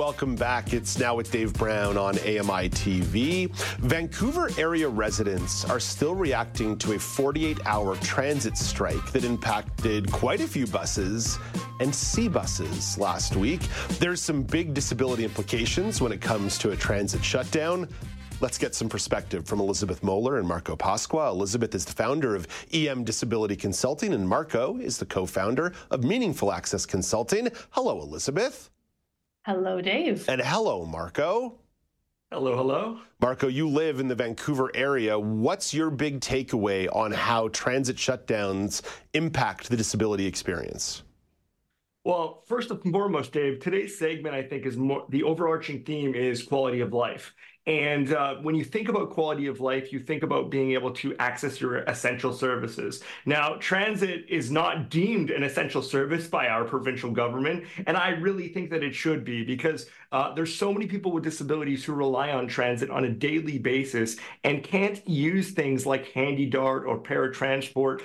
Welcome back. It's now with Dave Brown on AMI TV. Vancouver area residents are still reacting to a 48 hour transit strike that impacted quite a few buses and SeaBuses last week. There's some big disability implications when it comes to a transit shutdown. Let's get some perspective from Elizabeth Mohler and Marco Pasqua. Elizabeth is the founder of EM Disability Consulting, and Marco is the co founder of Meaningful Access Consulting. Hello, Elizabeth. Hello, Dave. And hello, Marco. Hello, hello. Marco, you live in the Vancouver area. What's your big takeaway on how transit shutdowns impact the disability experience? Well, first and foremost, Dave, today's segment, I think, is more the overarching theme is quality of life. And uh, when you think about quality of life, you think about being able to access your essential services. Now, transit is not deemed an essential service by our provincial government, and I really think that it should be because uh, there's so many people with disabilities who rely on transit on a daily basis and can't use things like HandyDART or paratransport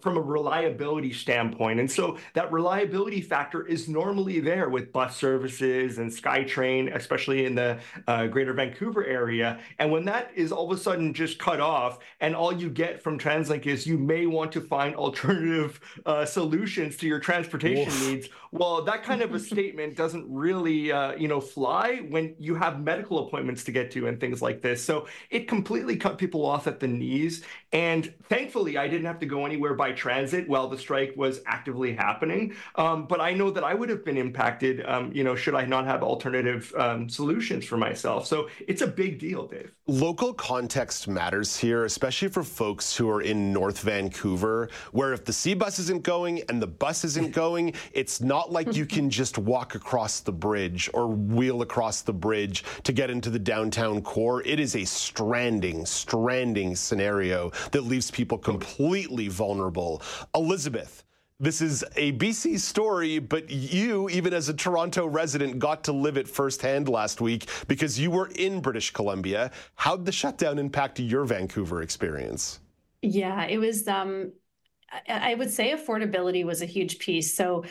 from a reliability standpoint. And so that reliability factor is normally there with bus services and SkyTrain, especially in the uh, greater Vancouver area. And when that is all of a sudden just cut off, and all you get from TransLink is you may want to find alternative uh, solutions to your transportation Oof. needs, well, that kind of a statement doesn't really, uh, you know, fly when you have medical appointments to get to and things like this. So it completely cut people off at the knees. And thankfully, I didn't have to go anywhere anywhere by transit while the strike was actively happening. Um, but I know that I would have been impacted, um, you know, should I not have alternative um, solutions for myself. So it's a big deal, Dave. Local context matters here, especially for folks who are in North Vancouver, where if the SeaBus isn't going and the bus isn't going, it's not like you can just walk across the bridge or wheel across the bridge to get into the downtown core. It is a stranding, stranding scenario that leaves people completely vulnerable vulnerable. Elizabeth, this is a BC story, but you, even as a Toronto resident, got to live it firsthand last week because you were in British Columbia. How'd the shutdown impact your Vancouver experience? Yeah, it was. Um, I would say affordability was a huge piece. So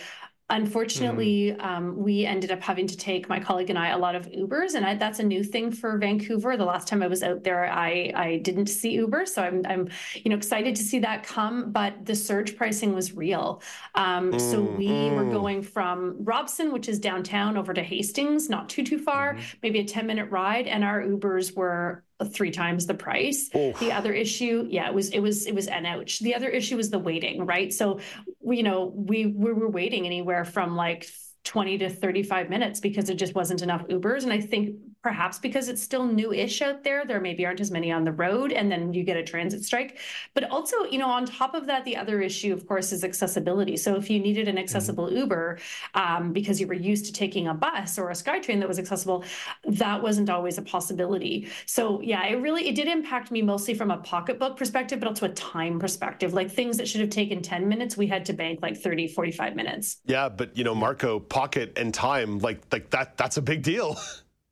Unfortunately, mm. um, we ended up having to take my colleague and I a lot of Ubers, and I, that's a new thing for Vancouver. The last time I was out there, I I didn't see Uber, so I'm I'm you know excited to see that come. But the surge pricing was real. Um, mm, so we mm. were going from Robson, which is downtown, over to Hastings, not too too far, mm. maybe a ten minute ride, and our Ubers were three times the price. Oof. The other issue, yeah, it was it was it was an ouch. The other issue was the waiting, right? So we, you know, we we were waiting anywhere from like 20 to 35 minutes because there just wasn't enough Ubers. And I think perhaps because it's still new-ish out there, there maybe aren't as many on the road, and then you get a transit strike. But also, you know, on top of that, the other issue, of course, is accessibility. So if you needed an accessible mm-hmm. Uber um, because you were used to taking a bus or a SkyTrain that was accessible, that wasn't always a possibility. So yeah, it really it did impact me mostly from a pocketbook perspective, but also a time perspective. Like things that should have taken 10 minutes, we had to bank like 30, 45 minutes. Yeah, but you know, Marco, pocket and time, like like that that's a big deal.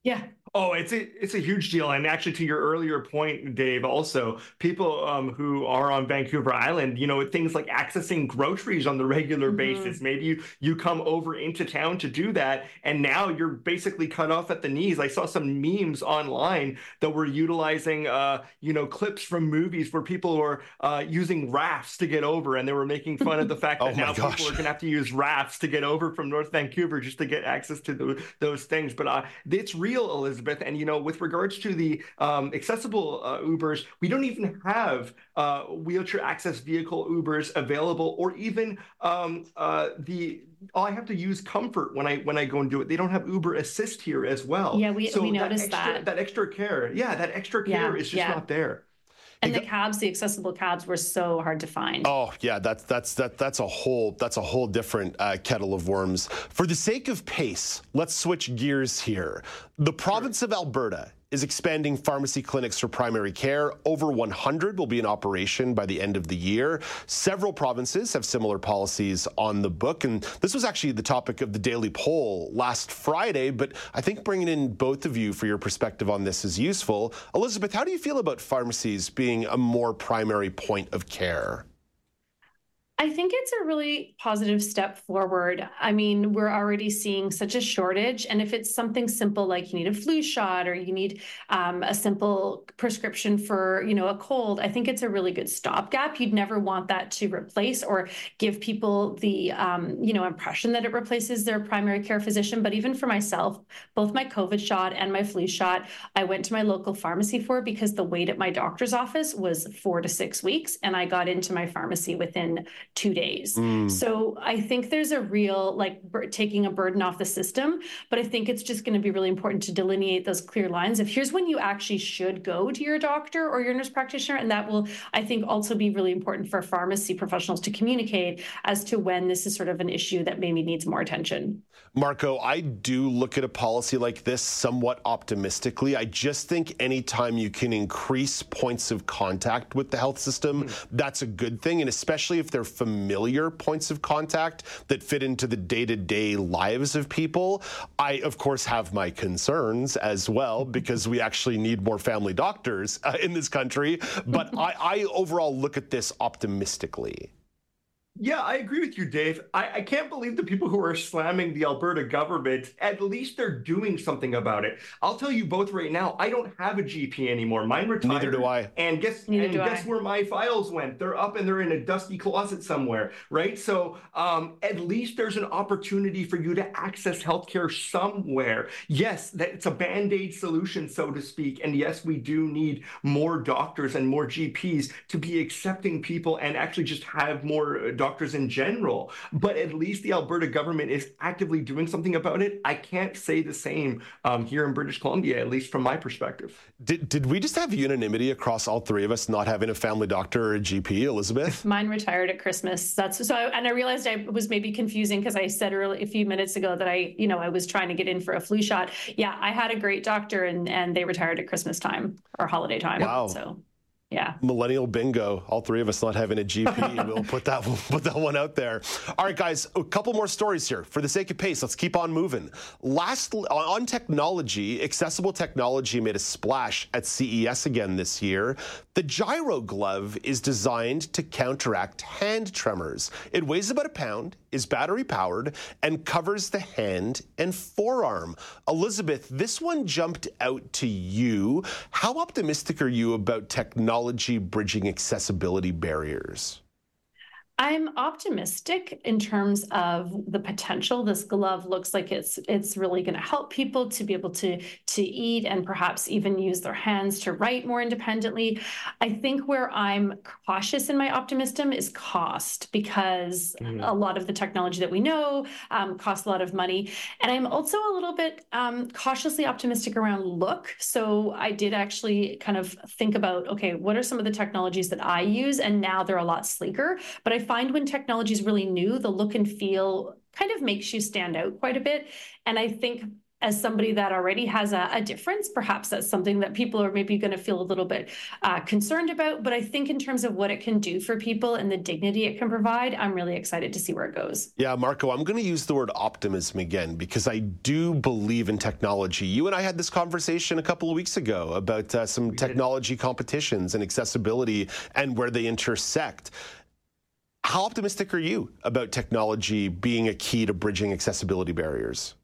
Yeah, Oh, it's a it's a huge deal, and actually, to your earlier point, Dave, also people um, who are on Vancouver Island, you know, things like accessing groceries on the regular mm-hmm. basis. Maybe you you come over into town to do that, and now you're basically cut off at the knees. I saw some memes online that were utilizing, uh, you know, clips from movies where people were uh, using rafts to get over, and they were making fun of the fact that oh now gosh. people are going to have to use rafts to get over from North Vancouver just to get access to the, those things. But uh, it's real, Elizabeth. Elizabeth. And you know, with regards to the um, accessible uh, Ubers, we don't even have uh, wheelchair access vehicle Ubers available, or even um, uh, the I have to use Comfort when I when I go and do it. They don't have Uber Assist here as well. Yeah, we, so we noticed that. Extra, that. that extra care, yeah, that extra care yeah, is just yeah. not there. And the cabs, the accessible cabs, were so hard to find. Oh yeah, that's that's that that's a whole that's a whole different uh, kettle of worms. For the sake of pace, let's switch gears here. The province of Alberta is expanding pharmacy clinics for primary care. Over 100 will be in operation by the end of the year. Several provinces have similar policies on the book. And this was actually the topic of the daily poll last Friday. But I think bringing in both of you for your perspective on this is useful. Elizabeth, how do you feel about pharmacies being a more primary point of care? I think it's a really positive step forward. I mean, we're already seeing such a shortage. And if it's something simple like you need a flu shot or you need um, a simple prescription for, you know, a cold, I think it's a really good stopgap. You'd never want that to replace or give people the, um, you know, impression that it replaces their primary care physician. But even for myself, both my COVID shot and my flu shot, I went to my local pharmacy for because the wait at my doctor's office was four to six weeks. And I got into my pharmacy within two days. Mm. So I think there's a real like taking a burden off the system, but I think it's just going to be really important to delineate those clear lines of here's when you actually should go to your doctor or your nurse practitioner, and that will I think also be really important for pharmacy professionals to communicate as to when this is sort of an issue that maybe needs more attention. Marco, I do look at a policy like this somewhat optimistically. I just think anytime you can increase points of contact with the health system, mm. that's a good thing. And especially if they're familiar points of contact that fit into the day to day lives of people. I, of course, have my concerns as well because we actually need more family doctors uh, in this country. But I, I overall look at this optimistically. Yeah, I agree with you, Dave. I, I, can't believe the people who are slamming the Alberta government, at least they're doing something about it. I'll tell you both right now, I don't have a GP anymore. Mine retired. Neither do I. And guess Neither and guess I. where my files went? They're up and they're in a dusty closet somewhere, right? So um, at least there's an opportunity for you to access healthcare somewhere. Yes, that it's a band-aid solution, so to speak. And yes, we do need more doctors and more GPs to be accepting people and actually just have more doctors doctors in general. But at least the Alberta government is actively doing something about it. I can't say the same um, here in British Columbia, at least from my perspective. Did, did we just have unanimity across all three of us not having a family doctor or a GP, Elizabeth? Mine retired at Christmas. That's so, and I realized I was maybe confusing because I said early, a few minutes ago that I, you know, I was trying to get in for a flu shot. Yeah, I had a great doctor, and and they retired at Christmas time or holiday time. Wow. So yeah. Millennial bingo. All three of us not having a GP. we'll put that one, put that one out there. All right, guys. A couple more stories here. For the sake of pace, let's keep on moving. Last on technology, accessible technology made a splash at CES again this year. The Gyro Glove is designed to counteract hand tremors. It weighs about a pound, is battery powered, and covers the hand and forearm. Elizabeth, this one jumped out to you. How optimistic are you about technology? bridging accessibility barriers? I'm optimistic in terms of the potential. This glove looks like it's it's really going to help people to be able to to eat and perhaps even use their hands to write more independently. I think where I'm cautious in my optimism is cost because mm-hmm. a lot of the technology that we know um, costs a lot of money, and I'm also a little bit um, cautiously optimistic around look. So I did actually kind of think about okay, what are some of the technologies that I use, and now they're a lot sleeker, but I find when technology is really new, the look and feel kind of makes you stand out quite a bit. And I think as somebody that already has a, a difference, perhaps that's something that people are maybe going to feel a little bit uh, concerned about. But I think in terms of what it can do for people and the dignity it can provide, I'm really excited to see where it goes. Yeah, Marco, I'm going to use the word optimism again because I do believe in technology. You and I had this conversation a couple of weeks ago about uh, some we technology did. competitions and accessibility and where they intersect. How optimistic are you about technology being a key to bridging accessibility barriers?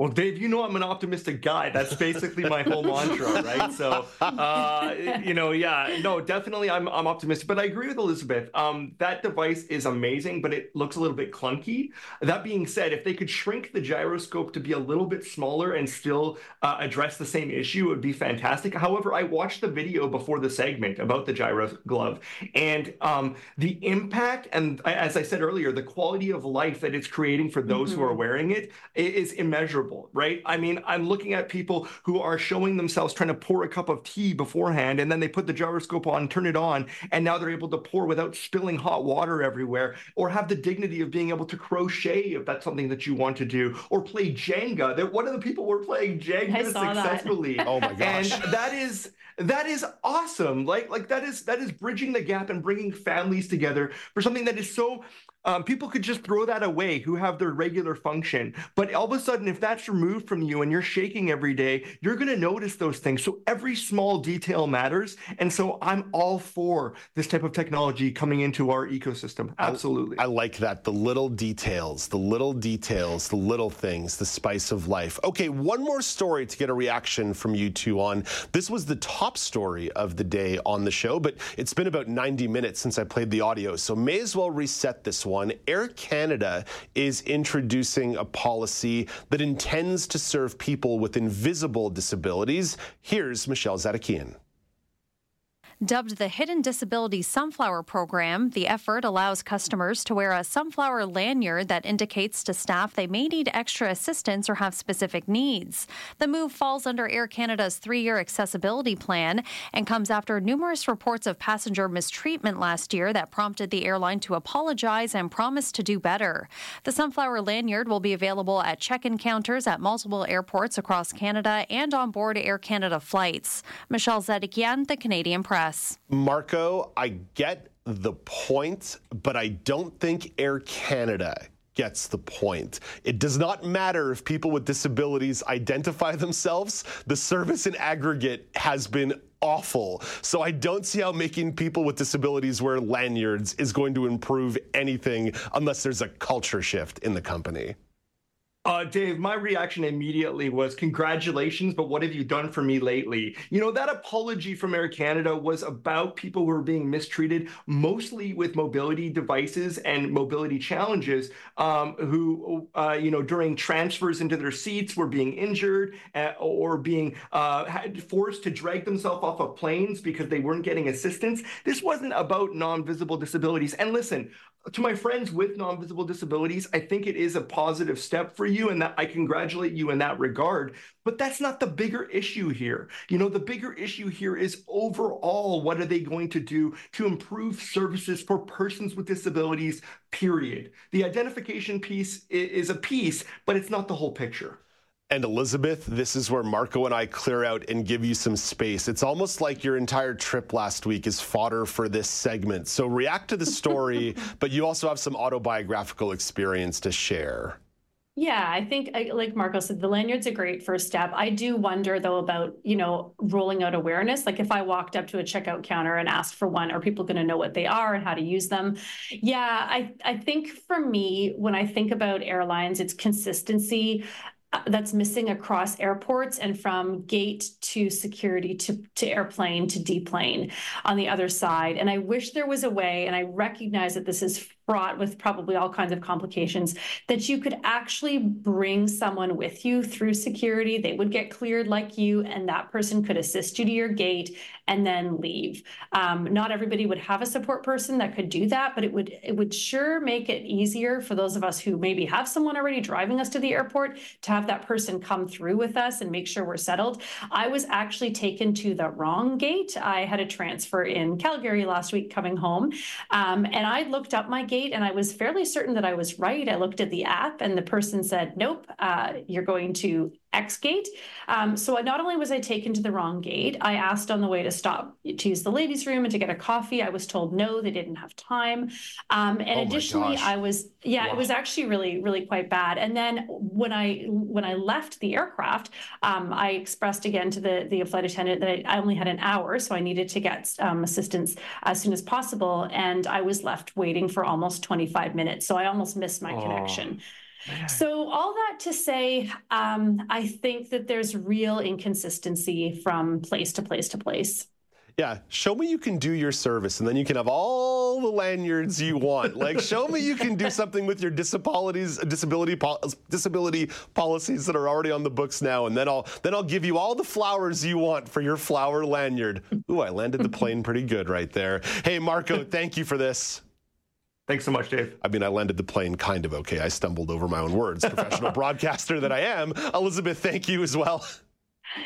Well, Dave, you know I'm an optimistic guy. That's basically my whole mantra, right? So, uh, you know, yeah, no, definitely, I'm I'm optimistic. But I agree with Elizabeth. Um, that device is amazing, but it looks a little bit clunky. That being said, if they could shrink the gyroscope to be a little bit smaller and still uh, address the same issue, it would be fantastic. However, I watched the video before the segment about the gyro glove, and um, the impact and as I said earlier, the quality of life that it's creating for those mm-hmm. who are mm-hmm. wearing it is immeasurable uncomfortable, right? I mean, I'm looking at people who are showing themselves trying to pour a cup of tea beforehand, and then they put the gyroscope on, turn it on, and now they're able to pour without spilling hot water everywhere, or have the dignity of being able to crochet if that's something that you want to do, or play Jenga. That one of the people were playing Jenga successfully. oh my gosh! And that is that is awesome. Like like that is that is bridging the gap and bringing families together for something that is so um, people could just throw that away who have their regular function. But all of a sudden, if that's removed from you and you're shaking every day, you're going to notice those things. So every small detail matters. And so I'm all for this type of technology coming into our ecosystem. Absolutely. I, I like that. The little details, the little details, the little things, the spice of life. Okay, one more story to get a reaction from you two on. This was the top story of the day on the show, but it's been about 90 minutes since I played the audio. So may as well reset this one. Air Canada is introducing a policy that intends to serve people with invisible disabilities. Here's Michelle Zadakian. Dubbed the Hidden Disability Sunflower Program, the effort allows customers to wear a sunflower lanyard that indicates to staff they may need extra assistance or have specific needs. The move falls under Air Canada's three year accessibility plan and comes after numerous reports of passenger mistreatment last year that prompted the airline to apologize and promise to do better. The sunflower lanyard will be available at check in counters at multiple airports across Canada and on board Air Canada flights. Michelle Zedekian, The Canadian Press. Marco, I get the point, but I don't think Air Canada gets the point. It does not matter if people with disabilities identify themselves, the service in aggregate has been awful. So I don't see how making people with disabilities wear lanyards is going to improve anything unless there's a culture shift in the company. Uh, Dave, my reaction immediately was congratulations, but what have you done for me lately? You know, that apology from Air Canada was about people who were being mistreated, mostly with mobility devices and mobility challenges, um, who, uh, you know, during transfers into their seats were being injured uh, or being uh, forced to drag themselves off of planes because they weren't getting assistance. This wasn't about non visible disabilities. And listen, to my friends with non-visible disabilities, I think it is a positive step for you and that I congratulate you in that regard. But that's not the bigger issue here. You know, the bigger issue here is overall, what are they going to do to improve services for persons with disabilities, period. The identification piece is a piece, but it's not the whole picture. And Elizabeth, this is where Marco and I clear out and give you some space. It's almost like your entire trip last week is fodder for this segment. So react to the story, but you also have some autobiographical experience to share. Yeah, I think like Marco said, the lanyard's a great first step. I do wonder though about, you know, rolling out awareness. Like if I walked up to a checkout counter and asked for one, are people going to know what they are and how to use them? Yeah, I, I think for me, when I think about airlines, it's consistency. That's missing across airports and from gate to security to, to airplane to deplane on the other side. And I wish there was a way, and I recognize that this is fraught with probably all kinds of complications, that you could actually bring someone with you through security. They would get cleared like you, and that person could assist you to your gate and then leave. Um, not everybody would have a support person that could do that, but it would it would sure make it easier for those of us who maybe have someone already driving us to the airport to have that person come through with us and make sure we're settled. I was actually taken to the wrong gate. I had a transfer in Calgary last week coming home, um, and I looked up my gate and I was fairly certain that I was right. I looked at the app and the person said, nope, uh, you're going to X gate. Um, so not only was I taken to the wrong gate, I asked on the way to stop to use the ladies' room and to get a coffee. I was told no, they didn't have time. Um, and oh additionally, I was yeah, wow. it was actually really really quite bad. And then when I when I left the aircraft, um, I expressed again to the the flight attendant that I only had an hour, so I needed to get um, assistance as soon as possible. And I was left waiting for almost 25 minutes, so I almost missed my oh. connection. So, all that to say, um, I think that there's real inconsistency from place to place to place. Yeah, show me you can do your service, and then you can have all the lanyards you want. Like, show me you can do something with your disabilities, disability, disability policies that are already on the books now, and then I'll then I'll give you all the flowers you want for your flower lanyard. Ooh, I landed the plane pretty good right there. Hey, Marco, thank you for this. Thanks so much, Dave. I mean, I landed the plane kind of okay. I stumbled over my own words. Professional broadcaster that I am. Elizabeth, thank you as well.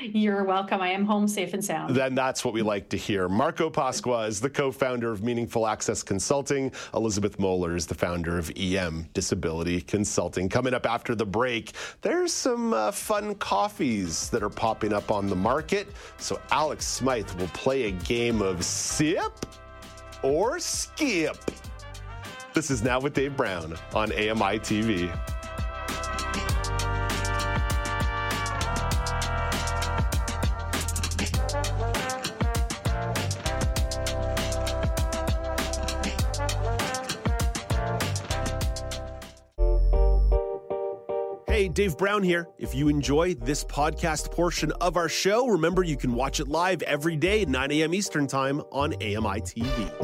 You're welcome. I am home safe and sound. Then that's what we like to hear. Marco Pasqua is the co founder of Meaningful Access Consulting. Elizabeth Mohler is the founder of EM Disability Consulting. Coming up after the break, there's some uh, fun coffees that are popping up on the market. So Alex Smythe will play a game of sip or skip. This is Now with Dave Brown on AMI TV. Hey, Dave Brown here. If you enjoy this podcast portion of our show, remember you can watch it live every day at 9 a.m. Eastern Time on AMI TV.